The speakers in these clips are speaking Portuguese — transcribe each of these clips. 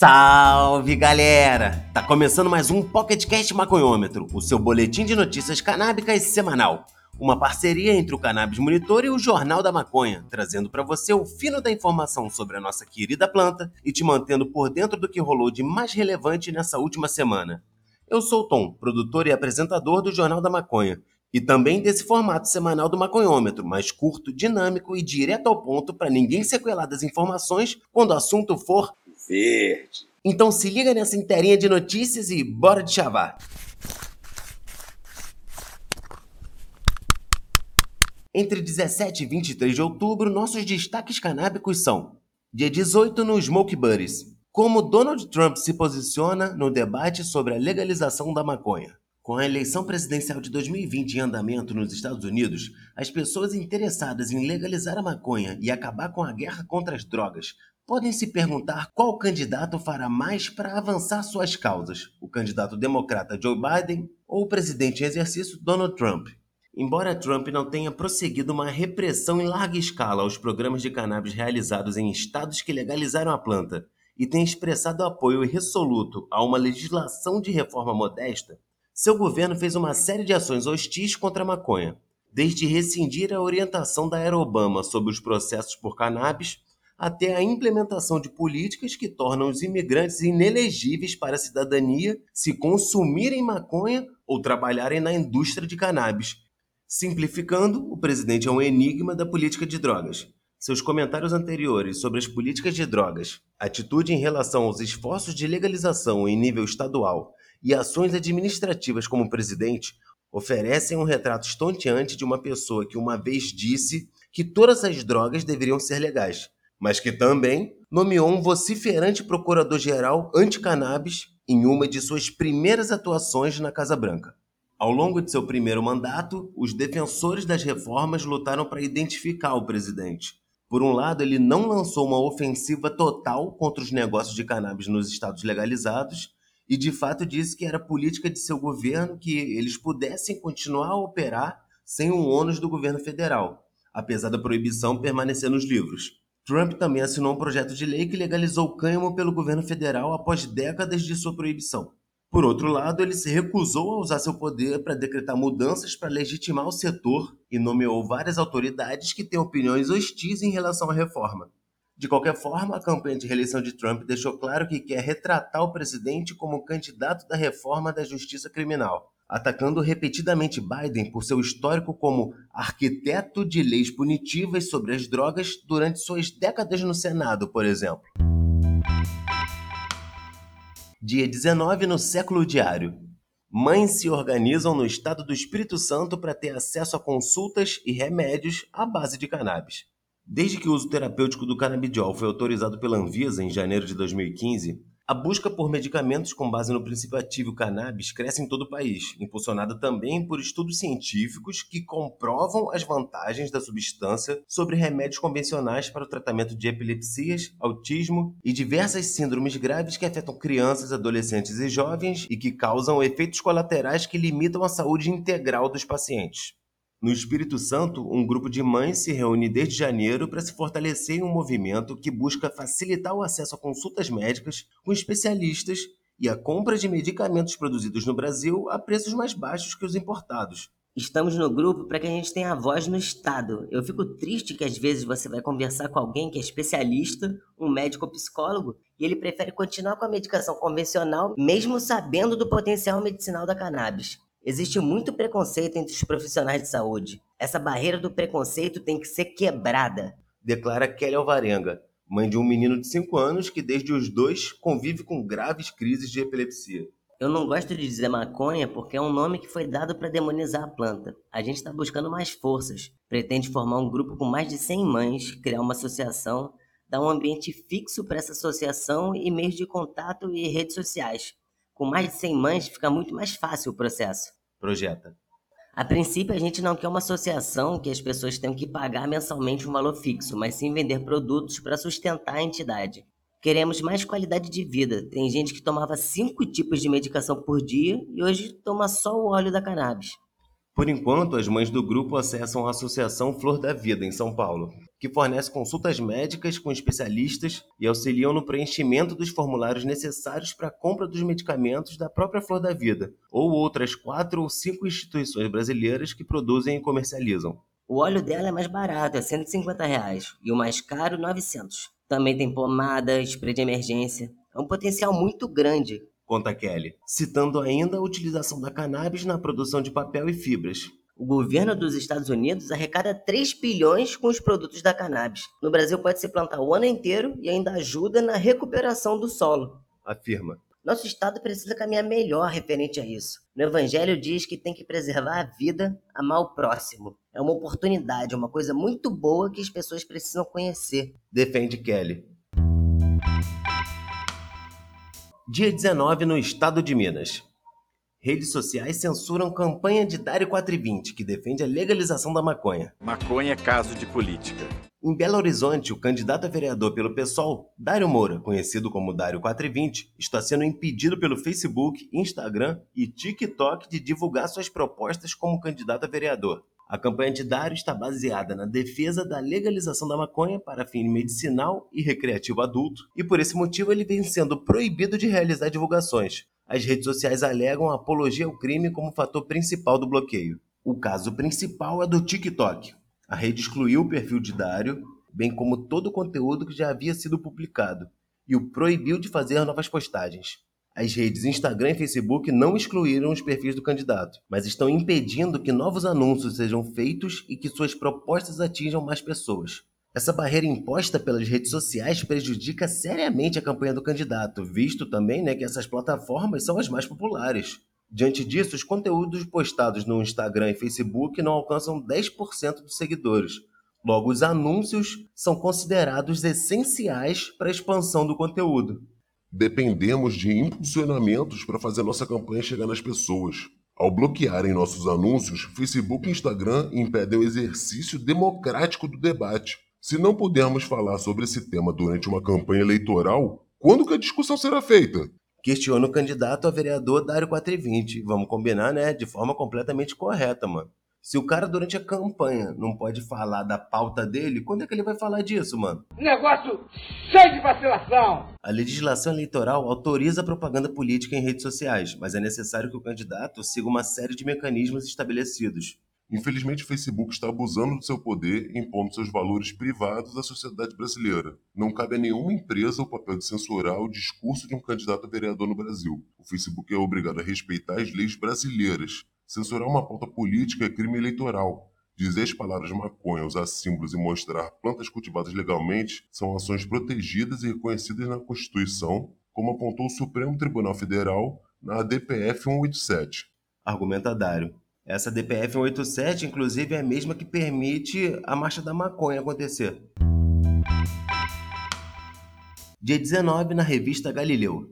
Salve galera! Tá começando mais um PocketCast Maconhômetro, o seu boletim de notícias canábicas semanal. Uma parceria entre o Cannabis Monitor e o Jornal da Maconha, trazendo para você o fino da informação sobre a nossa querida planta e te mantendo por dentro do que rolou de mais relevante nessa última semana. Eu sou o Tom, produtor e apresentador do Jornal da Maconha, e também desse formato semanal do maconhômetro, mais curto, dinâmico e direto ao ponto para ninguém sequelar das informações quando o assunto for verde. Então se liga nessa inteirinha de notícias e bora de chavar. Entre 17 e 23 de outubro, nossos destaques canábicos são: dia 18 no Smoke Buddies. Como Donald Trump se posiciona no debate sobre a legalização da maconha. Com a eleição presidencial de 2020 em andamento nos Estados Unidos, as pessoas interessadas em legalizar a maconha e acabar com a guerra contra as drogas podem se perguntar qual candidato fará mais para avançar suas causas: o candidato democrata Joe Biden ou o presidente em exercício Donald Trump. Embora Trump não tenha prosseguido uma repressão em larga escala aos programas de cannabis realizados em estados que legalizaram a planta e tenha expressado apoio irresoluto a uma legislação de reforma modesta, seu governo fez uma série de ações hostis contra a maconha, desde rescindir a orientação da era Obama sobre os processos por cannabis até a implementação de políticas que tornam os imigrantes inelegíveis para a cidadania se consumirem maconha ou trabalharem na indústria de cannabis. Simplificando, o presidente é um enigma da política de drogas. Seus comentários anteriores sobre as políticas de drogas, atitude em relação aos esforços de legalização em nível estadual e ações administrativas como presidente oferecem um retrato estonteante de uma pessoa que uma vez disse que todas as drogas deveriam ser legais, mas que também nomeou um vociferante procurador-geral anti-cannabis em uma de suas primeiras atuações na Casa Branca. Ao longo de seu primeiro mandato, os defensores das reformas lutaram para identificar o presidente. Por um lado, ele não lançou uma ofensiva total contra os negócios de cannabis nos estados legalizados, e de fato disse que era política de seu governo que eles pudessem continuar a operar sem o ônus do governo federal, apesar da proibição permanecer nos livros. Trump também assinou um projeto de lei que legalizou o cânhamo pelo governo federal após décadas de sua proibição. Por outro lado, ele se recusou a usar seu poder para decretar mudanças para legitimar o setor e nomeou várias autoridades que têm opiniões hostis em relação à reforma. De qualquer forma, a campanha de reeleição de Trump deixou claro que quer retratar o presidente como candidato da reforma da justiça criminal, atacando repetidamente Biden por seu histórico como arquiteto de leis punitivas sobre as drogas durante suas décadas no Senado, por exemplo. Dia 19 no Século Diário. Mães se organizam no estado do Espírito Santo para ter acesso a consultas e remédios à base de cannabis. Desde que o uso terapêutico do canabidiol foi autorizado pela Anvisa em janeiro de 2015, a busca por medicamentos com base no princípio ativo cannabis cresce em todo o país, impulsionada também por estudos científicos que comprovam as vantagens da substância sobre remédios convencionais para o tratamento de epilepsias, autismo e diversas síndromes graves que afetam crianças, adolescentes e jovens e que causam efeitos colaterais que limitam a saúde integral dos pacientes. No Espírito Santo, um grupo de mães se reúne desde janeiro para se fortalecer em um movimento que busca facilitar o acesso a consultas médicas com especialistas e a compra de medicamentos produzidos no Brasil a preços mais baixos que os importados. Estamos no grupo para que a gente tenha voz no Estado. Eu fico triste que às vezes você vai conversar com alguém que é especialista, um médico ou psicólogo, e ele prefere continuar com a medicação convencional, mesmo sabendo do potencial medicinal da cannabis. Existe muito preconceito entre os profissionais de saúde. Essa barreira do preconceito tem que ser quebrada. Declara Kelly Alvarenga, mãe de um menino de 5 anos que desde os dois convive com graves crises de epilepsia. Eu não gosto de dizer maconha porque é um nome que foi dado para demonizar a planta. A gente está buscando mais forças. Pretende formar um grupo com mais de 100 mães, criar uma associação, dar um ambiente fixo para essa associação e meios de contato e redes sociais com mais de 100 mães, fica muito mais fácil o processo. Projeta. A princípio, a gente não quer uma associação que as pessoas tenham que pagar mensalmente um valor fixo, mas sim vender produtos para sustentar a entidade. Queremos mais qualidade de vida. Tem gente que tomava cinco tipos de medicação por dia e hoje toma só o óleo da cannabis. Por enquanto, as mães do grupo acessam a Associação Flor da Vida, em São Paulo, que fornece consultas médicas com especialistas e auxiliam no preenchimento dos formulários necessários para a compra dos medicamentos da própria Flor da Vida, ou outras quatro ou cinco instituições brasileiras que produzem e comercializam. O óleo dela é mais barato, é 150 reais, e o mais caro, 900. Também tem pomada, spray de emergência. É um potencial muito grande. Conta Kelly, citando ainda a utilização da cannabis na produção de papel e fibras. O governo dos Estados Unidos arrecada 3 bilhões com os produtos da cannabis. No Brasil pode-se plantar o ano inteiro e ainda ajuda na recuperação do solo. Afirma. Nosso Estado precisa caminhar melhor referente a isso. No Evangelho diz que tem que preservar a vida, amar o próximo. É uma oportunidade, uma coisa muito boa que as pessoas precisam conhecer. Defende Kelly. Dia 19 no estado de Minas. Redes sociais censuram campanha de Dário 420, que defende a legalização da maconha. Maconha é caso de política. Em Belo Horizonte, o candidato a vereador pelo PSOL, Dário Moura, conhecido como Dário 420, está sendo impedido pelo Facebook, Instagram e TikTok de divulgar suas propostas como candidato a vereador. A campanha de Dário está baseada na defesa da legalização da maconha para fim medicinal e recreativo adulto, e por esse motivo ele vem sendo proibido de realizar divulgações as redes sociais alegam a apologia ao crime como fator principal do bloqueio. O caso principal é do TikTok. A rede excluiu o perfil de Dário, bem como todo o conteúdo que já havia sido publicado, e o proibiu de fazer novas postagens. As redes Instagram e Facebook não excluíram os perfis do candidato, mas estão impedindo que novos anúncios sejam feitos e que suas propostas atinjam mais pessoas. Essa barreira imposta pelas redes sociais prejudica seriamente a campanha do candidato, visto também né, que essas plataformas são as mais populares. Diante disso, os conteúdos postados no Instagram e Facebook não alcançam 10% dos seguidores. Logo, os anúncios são considerados essenciais para a expansão do conteúdo. Dependemos de impulsionamentos para fazer nossa campanha chegar nas pessoas. Ao bloquearem nossos anúncios, Facebook e Instagram impedem o exercício democrático do debate. Se não pudermos falar sobre esse tema durante uma campanha eleitoral, quando que a discussão será feita? Questiona o candidato a vereador Dário 420. Vamos combinar, né? De forma completamente correta, mano. Se o cara durante a campanha não pode falar da pauta dele, quando é que ele vai falar disso, mano? Negócio cheio de vacilação! A legislação eleitoral autoriza a propaganda política em redes sociais, mas é necessário que o candidato siga uma série de mecanismos estabelecidos. Infelizmente, o Facebook está abusando do seu poder impondo seus valores privados à sociedade brasileira. Não cabe a nenhuma empresa o papel de censurar o discurso de um candidato a vereador no Brasil. O Facebook é obrigado a respeitar as leis brasileiras. Censurar uma pauta política é crime eleitoral. Dizer as palavras maconha, usar símbolos e mostrar plantas cultivadas legalmente são ações protegidas e reconhecidas na Constituição, como apontou o Supremo Tribunal Federal na ADPF 187. Argumentadário. Essa DPF 187, inclusive, é a mesma que permite a marcha da maconha acontecer. Dia 19, na revista Galileu.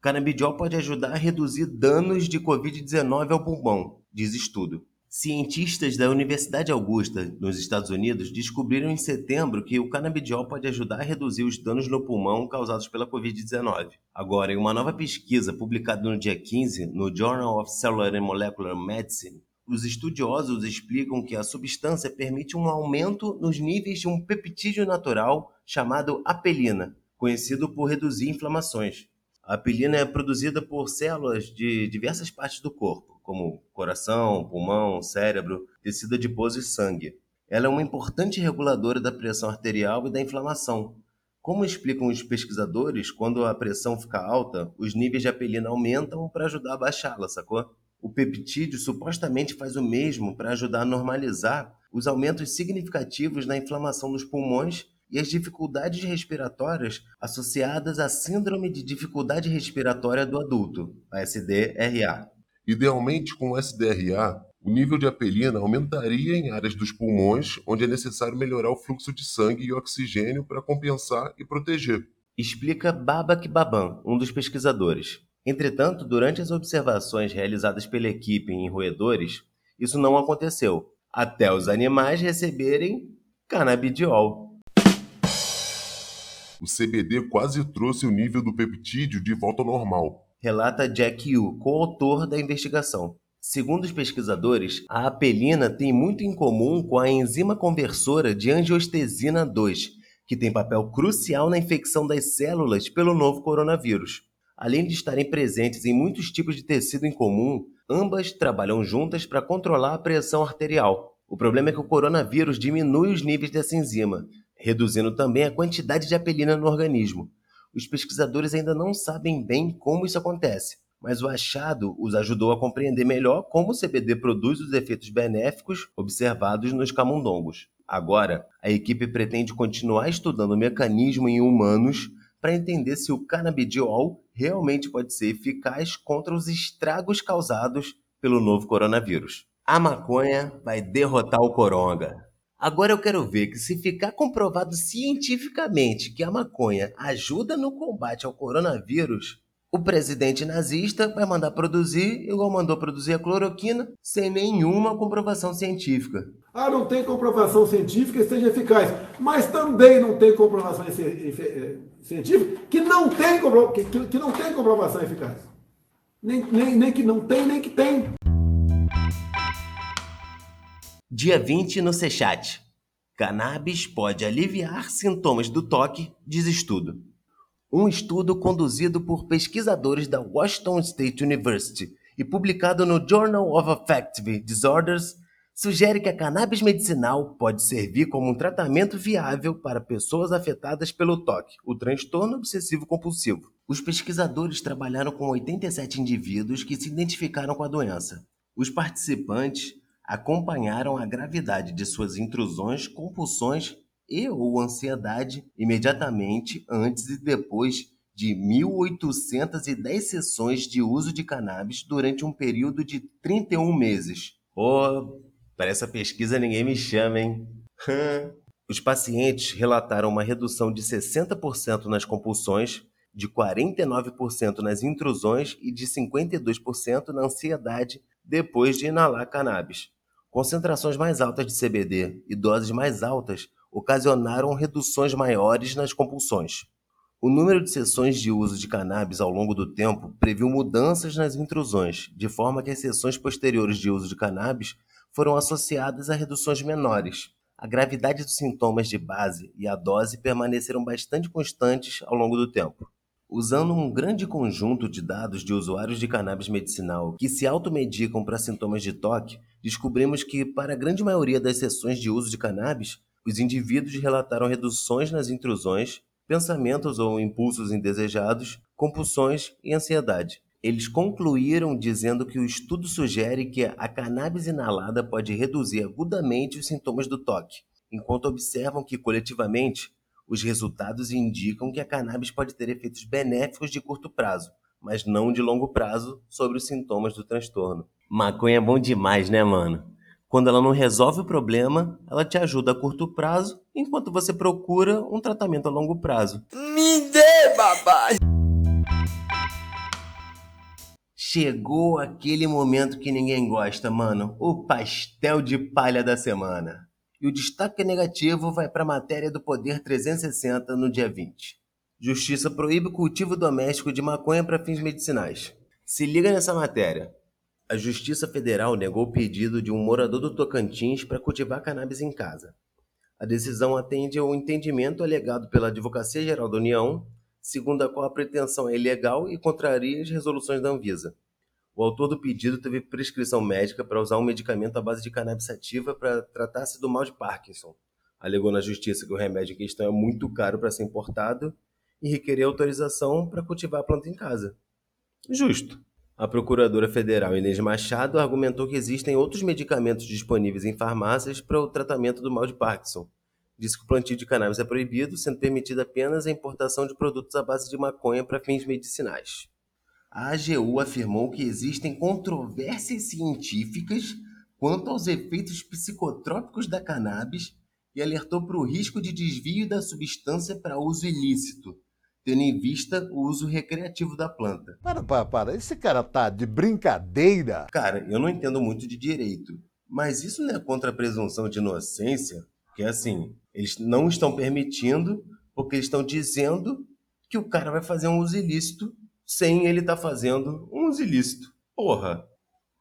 Canabidiol pode ajudar a reduzir danos de Covid-19 ao pulmão, diz estudo. Cientistas da Universidade Augusta, nos Estados Unidos, descobriram em setembro que o canabidiol pode ajudar a reduzir os danos no pulmão causados pela Covid-19. Agora, em uma nova pesquisa publicada no dia 15 no Journal of Cellular and Molecular Medicine, os estudiosos explicam que a substância permite um aumento nos níveis de um peptídeo natural chamado apelina, conhecido por reduzir inflamações. A apelina é produzida por células de diversas partes do corpo, como coração, pulmão, cérebro, tecido adiposo e sangue. Ela é uma importante reguladora da pressão arterial e da inflamação. Como explicam os pesquisadores, quando a pressão fica alta, os níveis de apelina aumentam para ajudar a baixá-la, sacou? O peptídeo supostamente faz o mesmo para ajudar a normalizar os aumentos significativos na inflamação dos pulmões e as dificuldades respiratórias associadas à Síndrome de Dificuldade Respiratória do Adulto, a SDRA. Idealmente, com o SDRA, o nível de apelina aumentaria em áreas dos pulmões onde é necessário melhorar o fluxo de sangue e oxigênio para compensar e proteger. Explica Babak Baban, um dos pesquisadores. Entretanto, durante as observações realizadas pela equipe em roedores, isso não aconteceu, até os animais receberem canabidiol. O CBD quase trouxe o nível do peptídeo de volta ao normal. Relata Jack Yu, coautor da investigação. Segundo os pesquisadores, a apelina tem muito em comum com a enzima conversora de angiostesina 2, que tem papel crucial na infecção das células pelo novo coronavírus. Além de estarem presentes em muitos tipos de tecido em comum, ambas trabalham juntas para controlar a pressão arterial. O problema é que o coronavírus diminui os níveis dessa enzima, reduzindo também a quantidade de apelina no organismo. Os pesquisadores ainda não sabem bem como isso acontece, mas o achado os ajudou a compreender melhor como o CBD produz os efeitos benéficos observados nos camundongos. Agora, a equipe pretende continuar estudando o mecanismo em humanos para entender se o canabidiol realmente pode ser eficaz contra os estragos causados pelo novo coronavírus. A maconha vai derrotar o coronga. Agora eu quero ver que se ficar comprovado cientificamente que a maconha ajuda no combate ao coronavírus, o presidente nazista vai mandar produzir, igual mandou produzir a cloroquina, sem nenhuma comprovação científica. Ah, não tem comprovação científica que seja eficaz. Mas também não tem comprovação eh, científica que não tem, que, não tem comprovação eficaz. Nem, nem, nem que não tem, nem que tem. Dia 20 no Sechat. Cannabis pode aliviar sintomas do toque, diz estudo. Um estudo conduzido por pesquisadores da Washington State University e publicado no Journal of Affective Disorders sugere que a cannabis medicinal pode servir como um tratamento viável para pessoas afetadas pelo toque, o transtorno obsessivo compulsivo. Os pesquisadores trabalharam com 87 indivíduos que se identificaram com a doença. Os participantes acompanharam a gravidade de suas intrusões, compulsões e ou ansiedade imediatamente antes e depois de 1.810 sessões de uso de cannabis durante um período de 31 meses. Pô, para essa pesquisa ninguém me chama, hein? Os pacientes relataram uma redução de 60% nas compulsões, de 49% nas intrusões e de 52% na ansiedade depois de inalar cannabis. Concentrações mais altas de CBD e doses mais altas ocasionaram reduções maiores nas compulsões. O número de sessões de uso de cannabis ao longo do tempo previu mudanças nas intrusões, de forma que as sessões posteriores de uso de cannabis foram associadas a reduções menores. A gravidade dos sintomas de base e a dose permaneceram bastante constantes ao longo do tempo. Usando um grande conjunto de dados de usuários de cannabis medicinal que se automedicam para sintomas de toque, descobrimos que, para a grande maioria das sessões de uso de cannabis, os indivíduos relataram reduções nas intrusões, pensamentos ou impulsos indesejados, compulsões e ansiedade. Eles concluíram dizendo que o estudo sugere que a cannabis inalada pode reduzir agudamente os sintomas do toque, enquanto observam que, coletivamente, os resultados indicam que a cannabis pode ter efeitos benéficos de curto prazo, mas não de longo prazo sobre os sintomas do transtorno. Maconha é bom demais, né, mano? Quando ela não resolve o problema, ela te ajuda a curto prazo, enquanto você procura um tratamento a longo prazo. Me dê, babá! Chegou aquele momento que ninguém gosta, mano. O pastel de palha da semana. E o destaque negativo vai para a matéria do Poder 360 no dia 20. Justiça proíbe o cultivo doméstico de maconha para fins medicinais. Se liga nessa matéria. A Justiça Federal negou o pedido de um morador do Tocantins para cultivar cannabis em casa. A decisão atende ao entendimento alegado pela Advocacia Geral da União, segundo a qual a pretensão é ilegal e contraria as resoluções da Anvisa. O autor do pedido teve prescrição médica para usar um medicamento à base de cannabis sativa para tratar-se do mal de Parkinson. Alegou na justiça que o remédio em questão é muito caro para ser importado e requerer autorização para cultivar a planta em casa. Justo. A procuradora federal Inês Machado argumentou que existem outros medicamentos disponíveis em farmácias para o tratamento do mal de Parkinson. Disse que o plantio de cannabis é proibido, sendo permitida apenas a importação de produtos à base de maconha para fins medicinais. A AGU afirmou que existem controvérsias científicas quanto aos efeitos psicotrópicos da cannabis e alertou para o risco de desvio da substância para uso ilícito, tendo em vista o uso recreativo da planta. Para, para, para. Esse cara tá de brincadeira? Cara, eu não entendo muito de direito, mas isso não é contra a presunção de inocência? Que é assim, eles não estão permitindo porque eles estão dizendo que o cara vai fazer um uso ilícito sem ele estar tá fazendo um uso ilícito. Porra,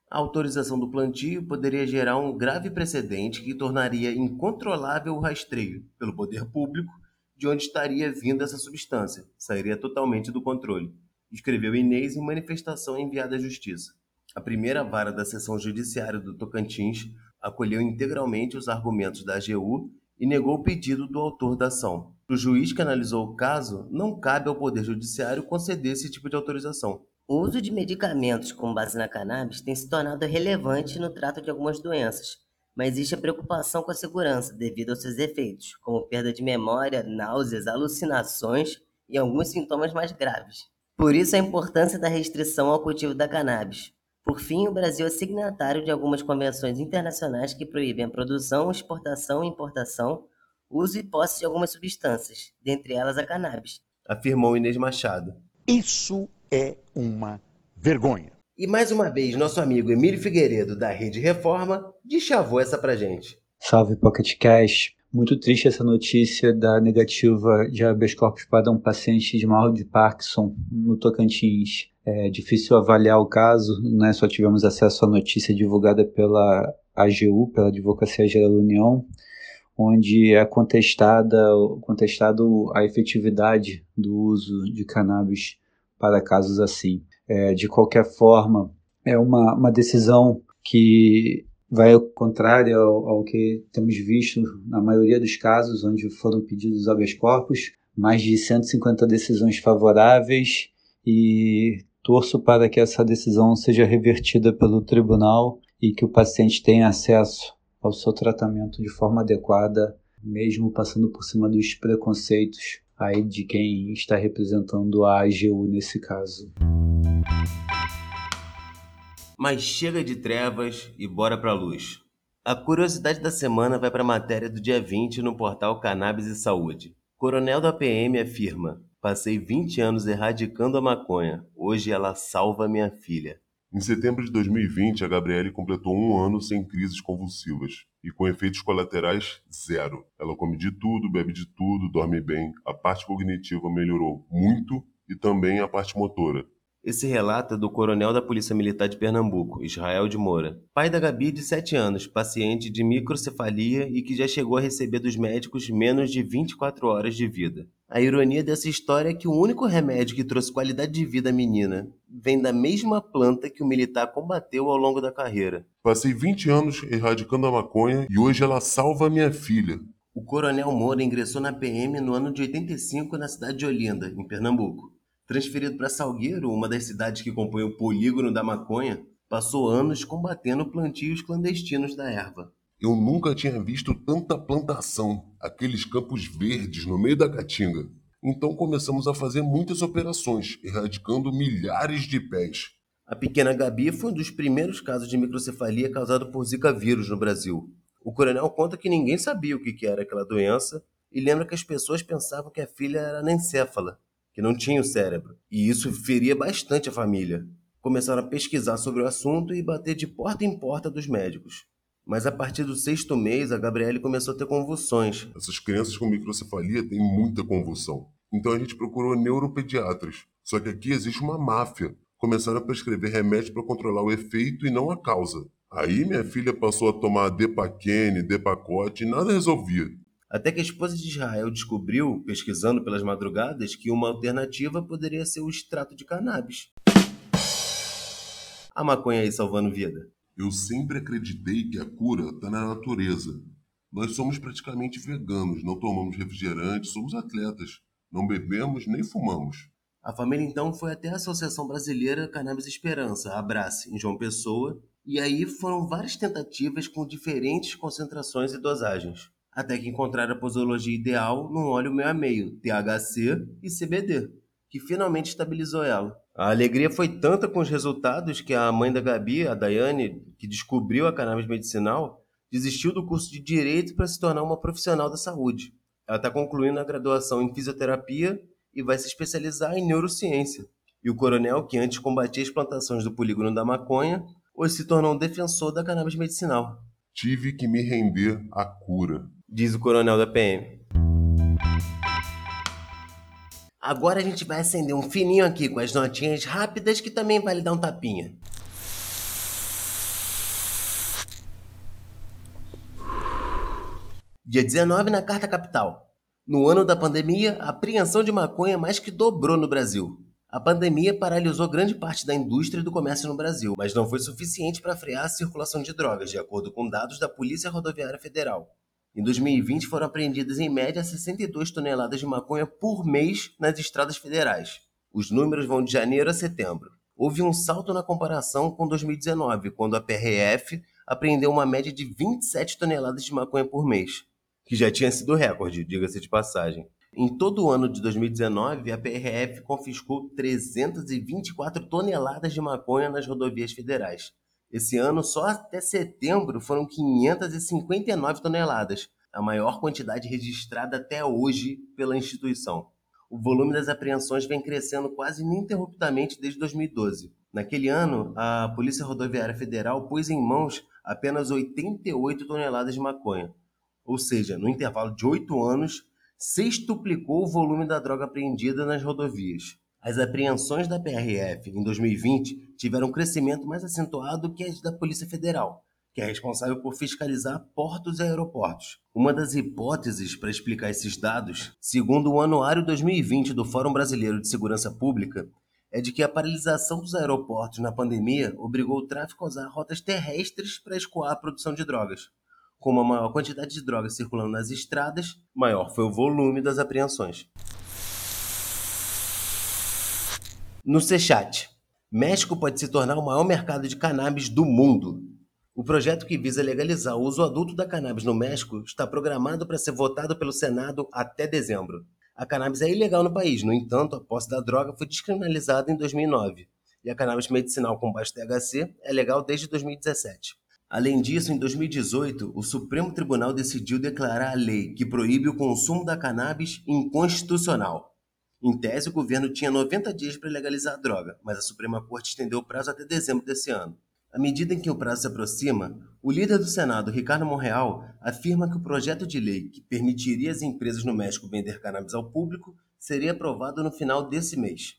A autorização do plantio poderia gerar um grave precedente que tornaria incontrolável o rastreio, pelo poder público, de onde estaria vindo essa substância, sairia totalmente do controle, escreveu Inês em manifestação enviada à Justiça. A primeira vara da seção judiciária do Tocantins acolheu integralmente os argumentos da AGU e negou o pedido do autor da ação. O juiz que analisou o caso, não cabe ao Poder Judiciário conceder esse tipo de autorização. O uso de medicamentos com base na cannabis tem se tornado relevante no trato de algumas doenças, mas existe a preocupação com a segurança devido aos seus efeitos, como perda de memória, náuseas, alucinações e alguns sintomas mais graves. Por isso a importância da restrição ao cultivo da cannabis. Por fim, o Brasil é signatário de algumas convenções internacionais que proíbem a produção, exportação, importação, uso e posse de algumas substâncias, dentre elas a cannabis. Afirmou Inês Machado. Isso é uma vergonha. E mais uma vez, nosso amigo Emílio Figueiredo, da Rede Reforma, deschavou essa pra gente. Salve Pocket Cash. Muito triste essa notícia da negativa de habeas corpus para um paciente de mal de Parkinson no Tocantins. É difícil avaliar o caso, né? só tivemos acesso à notícia divulgada pela AGU, pela Advocacia Geral da União, onde é contestada contestado a efetividade do uso de cannabis para casos assim. É, de qualquer forma, é uma, uma decisão que vai ao contrário ao, ao, que temos visto na maioria dos casos onde foram pedidos habeas corpus, mais de 150 decisões favoráveis e torço para que essa decisão seja revertida pelo tribunal e que o paciente tenha acesso ao seu tratamento de forma adequada, mesmo passando por cima dos preconceitos aí de quem está representando a AGU nesse caso. Mas chega de trevas e bora pra luz. A curiosidade da semana vai para a matéria do dia 20 no portal Cannabis e Saúde. Coronel da PM afirma: Passei 20 anos erradicando a maconha. Hoje ela salva minha filha. Em setembro de 2020, a Gabriele completou um ano sem crises convulsivas e com efeitos colaterais zero. Ela come de tudo, bebe de tudo, dorme bem, a parte cognitiva melhorou muito e também a parte motora. Esse relato é do coronel da Polícia Militar de Pernambuco, Israel de Moura, pai da Gabi de 7 anos, paciente de microcefalia e que já chegou a receber dos médicos menos de 24 horas de vida. A ironia dessa história é que o único remédio que trouxe qualidade de vida à menina vem da mesma planta que o militar combateu ao longo da carreira. Passei 20 anos erradicando a maconha e hoje ela salva minha filha. O coronel Moura ingressou na PM no ano de 85 na cidade de Olinda, em Pernambuco. Transferido para Salgueiro, uma das cidades que compõe o polígono da maconha, passou anos combatendo plantios clandestinos da erva. Eu nunca tinha visto tanta plantação, aqueles campos verdes no meio da caatinga. Então começamos a fazer muitas operações, erradicando milhares de pés. A pequena Gabi foi um dos primeiros casos de microcefalia causado por Zika vírus no Brasil. O coronel conta que ninguém sabia o que era aquela doença e lembra que as pessoas pensavam que a filha era anencéfala, que não tinha o cérebro, e isso feria bastante a família. Começaram a pesquisar sobre o assunto e bater de porta em porta dos médicos. Mas a partir do sexto mês, a Gabriele começou a ter convulsões. Essas crianças com microcefalia têm muita convulsão. Então a gente procurou neuropediatras. Só que aqui existe uma máfia. Começaram a prescrever remédios para controlar o efeito e não a causa. Aí minha filha passou a tomar Depaquene, Depacote e nada resolvia. Até que a esposa de Israel descobriu, pesquisando pelas madrugadas, que uma alternativa poderia ser o extrato de cannabis. A maconha aí salvando vida. Eu sempre acreditei que a cura está na natureza. Nós somos praticamente veganos, não tomamos refrigerante, somos atletas. Não bebemos nem fumamos. A família então foi até a Associação Brasileira Cannabis Esperança, Abrace, em João Pessoa, e aí foram várias tentativas com diferentes concentrações e dosagens até que encontraram a posologia ideal num óleo meio a meio, THC e CBD, que finalmente estabilizou ela. A alegria foi tanta com os resultados que a mãe da Gabi, a Daiane, que descobriu a cannabis medicinal, desistiu do curso de direito para se tornar uma profissional da saúde. Ela está concluindo a graduação em fisioterapia e vai se especializar em neurociência. E o coronel, que antes combatia as plantações do polígono da maconha, hoje se tornou um defensor da cannabis medicinal. Tive que me render à cura diz o coronel da PM. Agora a gente vai acender um fininho aqui com as notinhas rápidas que também vai lhe dar um tapinha. Dia 19 na Carta Capital. No ano da pandemia, a apreensão de maconha mais que dobrou no Brasil. A pandemia paralisou grande parte da indústria e do comércio no Brasil, mas não foi suficiente para frear a circulação de drogas, de acordo com dados da Polícia Rodoviária Federal. Em 2020 foram apreendidas em média 62 toneladas de maconha por mês nas estradas federais. Os números vão de janeiro a setembro. Houve um salto na comparação com 2019, quando a PRF apreendeu uma média de 27 toneladas de maconha por mês que já tinha sido recorde, diga-se de passagem. Em todo o ano de 2019, a PRF confiscou 324 toneladas de maconha nas rodovias federais. Esse ano, só até setembro, foram 559 toneladas, a maior quantidade registrada até hoje pela instituição. O volume das apreensões vem crescendo quase ininterruptamente desde 2012. Naquele ano, a Polícia Rodoviária Federal pôs em mãos apenas 88 toneladas de maconha, ou seja, no intervalo de oito anos, sextuplicou o volume da droga apreendida nas rodovias. As apreensões da PRF em 2020 tiveram um crescimento mais acentuado que as da Polícia Federal, que é responsável por fiscalizar portos e aeroportos. Uma das hipóteses para explicar esses dados, segundo o Anuário 2020 do Fórum Brasileiro de Segurança Pública, é de que a paralisação dos aeroportos na pandemia obrigou o tráfico a usar rotas terrestres para escoar a produção de drogas. Com uma maior quantidade de drogas circulando nas estradas, maior foi o volume das apreensões. No Sechat, México pode se tornar o maior mercado de cannabis do mundo. O projeto que visa legalizar o uso adulto da cannabis no México está programado para ser votado pelo Senado até dezembro. A cannabis é ilegal no país, no entanto, a posse da droga foi descriminalizada em 2009 e a cannabis medicinal com baixo THC é legal desde 2017. Além disso, em 2018, o Supremo Tribunal decidiu declarar a lei que proíbe o consumo da cannabis inconstitucional. Em tese, o governo tinha 90 dias para legalizar a droga, mas a Suprema Corte estendeu o prazo até dezembro desse ano. À medida em que o prazo se aproxima, o líder do Senado, Ricardo Monreal, afirma que o projeto de lei que permitiria às empresas no México vender cannabis ao público seria aprovado no final desse mês.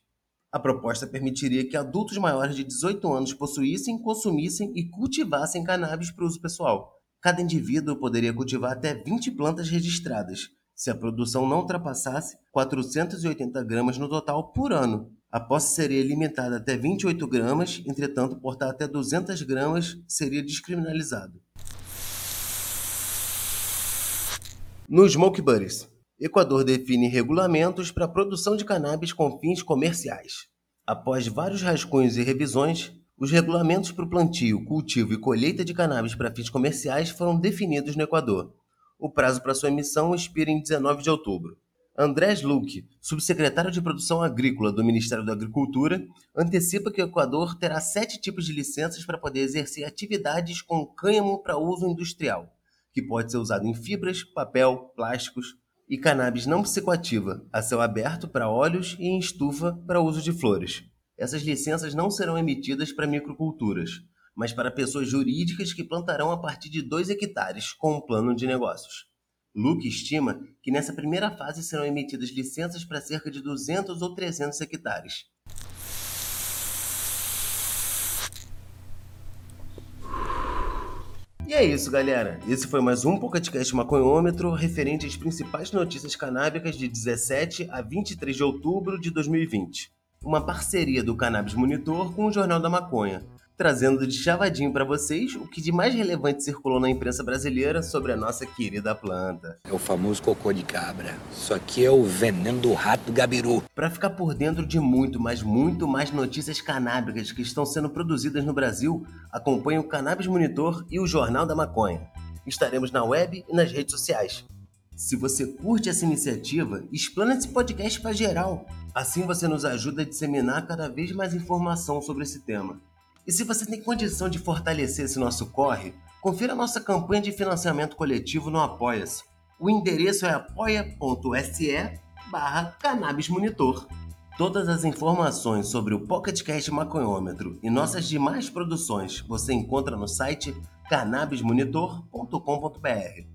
A proposta permitiria que adultos maiores de 18 anos possuíssem, consumissem e cultivassem cannabis para uso pessoal. Cada indivíduo poderia cultivar até 20 plantas registradas, se a produção não ultrapassasse 480 gramas no total por ano. A posse seria limitada até 28 gramas, entretanto, portar até 200 gramas seria descriminalizado. No Smoke Buddies, Equador define regulamentos para a produção de cannabis com fins comerciais. Após vários rascunhos e revisões, os regulamentos para o plantio, cultivo e colheita de cannabis para fins comerciais foram definidos no Equador. O prazo para sua emissão expira em 19 de outubro. Andrés Luque, subsecretário de Produção Agrícola do Ministério da Agricultura, antecipa que o Equador terá sete tipos de licenças para poder exercer atividades com cânhamo para uso industrial, que pode ser usado em fibras, papel, plásticos, e cannabis não psicoativa, a céu aberto para óleos e em estufa para uso de flores. Essas licenças não serão emitidas para microculturas, mas para pessoas jurídicas que plantarão a partir de 2 hectares com um plano de negócios. Luke estima que nessa primeira fase serão emitidas licenças para cerca de 200 ou 300 hectares. E é isso, galera. Esse foi mais um podcast Maconhômetro referente às principais notícias canábicas de 17 a 23 de outubro de 2020. Uma parceria do Cannabis Monitor com o Jornal da Maconha, trazendo de chavadinho para vocês o que de mais relevante circulou na imprensa brasileira sobre a nossa querida planta. É o famoso cocô de cabra. Isso aqui é o veneno do rato gabiru. Para ficar por dentro de muito, mas muito mais notícias canábicas que estão sendo produzidas no Brasil, acompanhe o Cannabis Monitor e o Jornal da Maconha. Estaremos na web e nas redes sociais. Se você curte essa iniciativa, explana esse podcast para geral. Assim você nos ajuda a disseminar cada vez mais informação sobre esse tema. E se você tem condição de fortalecer esse nosso corre, confira a nossa campanha de financiamento coletivo no Apoia-se. O endereço é apoia.se barra Monitor. Todas as informações sobre o PocketCast Maconhômetro e nossas demais produções você encontra no site cannabismonitor.com.br.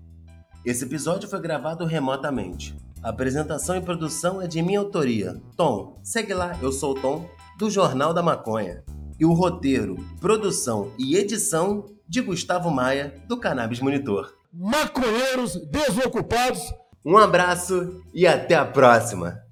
Esse episódio foi gravado remotamente. A apresentação e produção é de minha autoria. Tom, segue lá, eu sou o Tom, do Jornal da Maconha e o roteiro, produção e edição de Gustavo Maia, do Cannabis Monitor. maconheiros desocupados. Um abraço e até a próxima!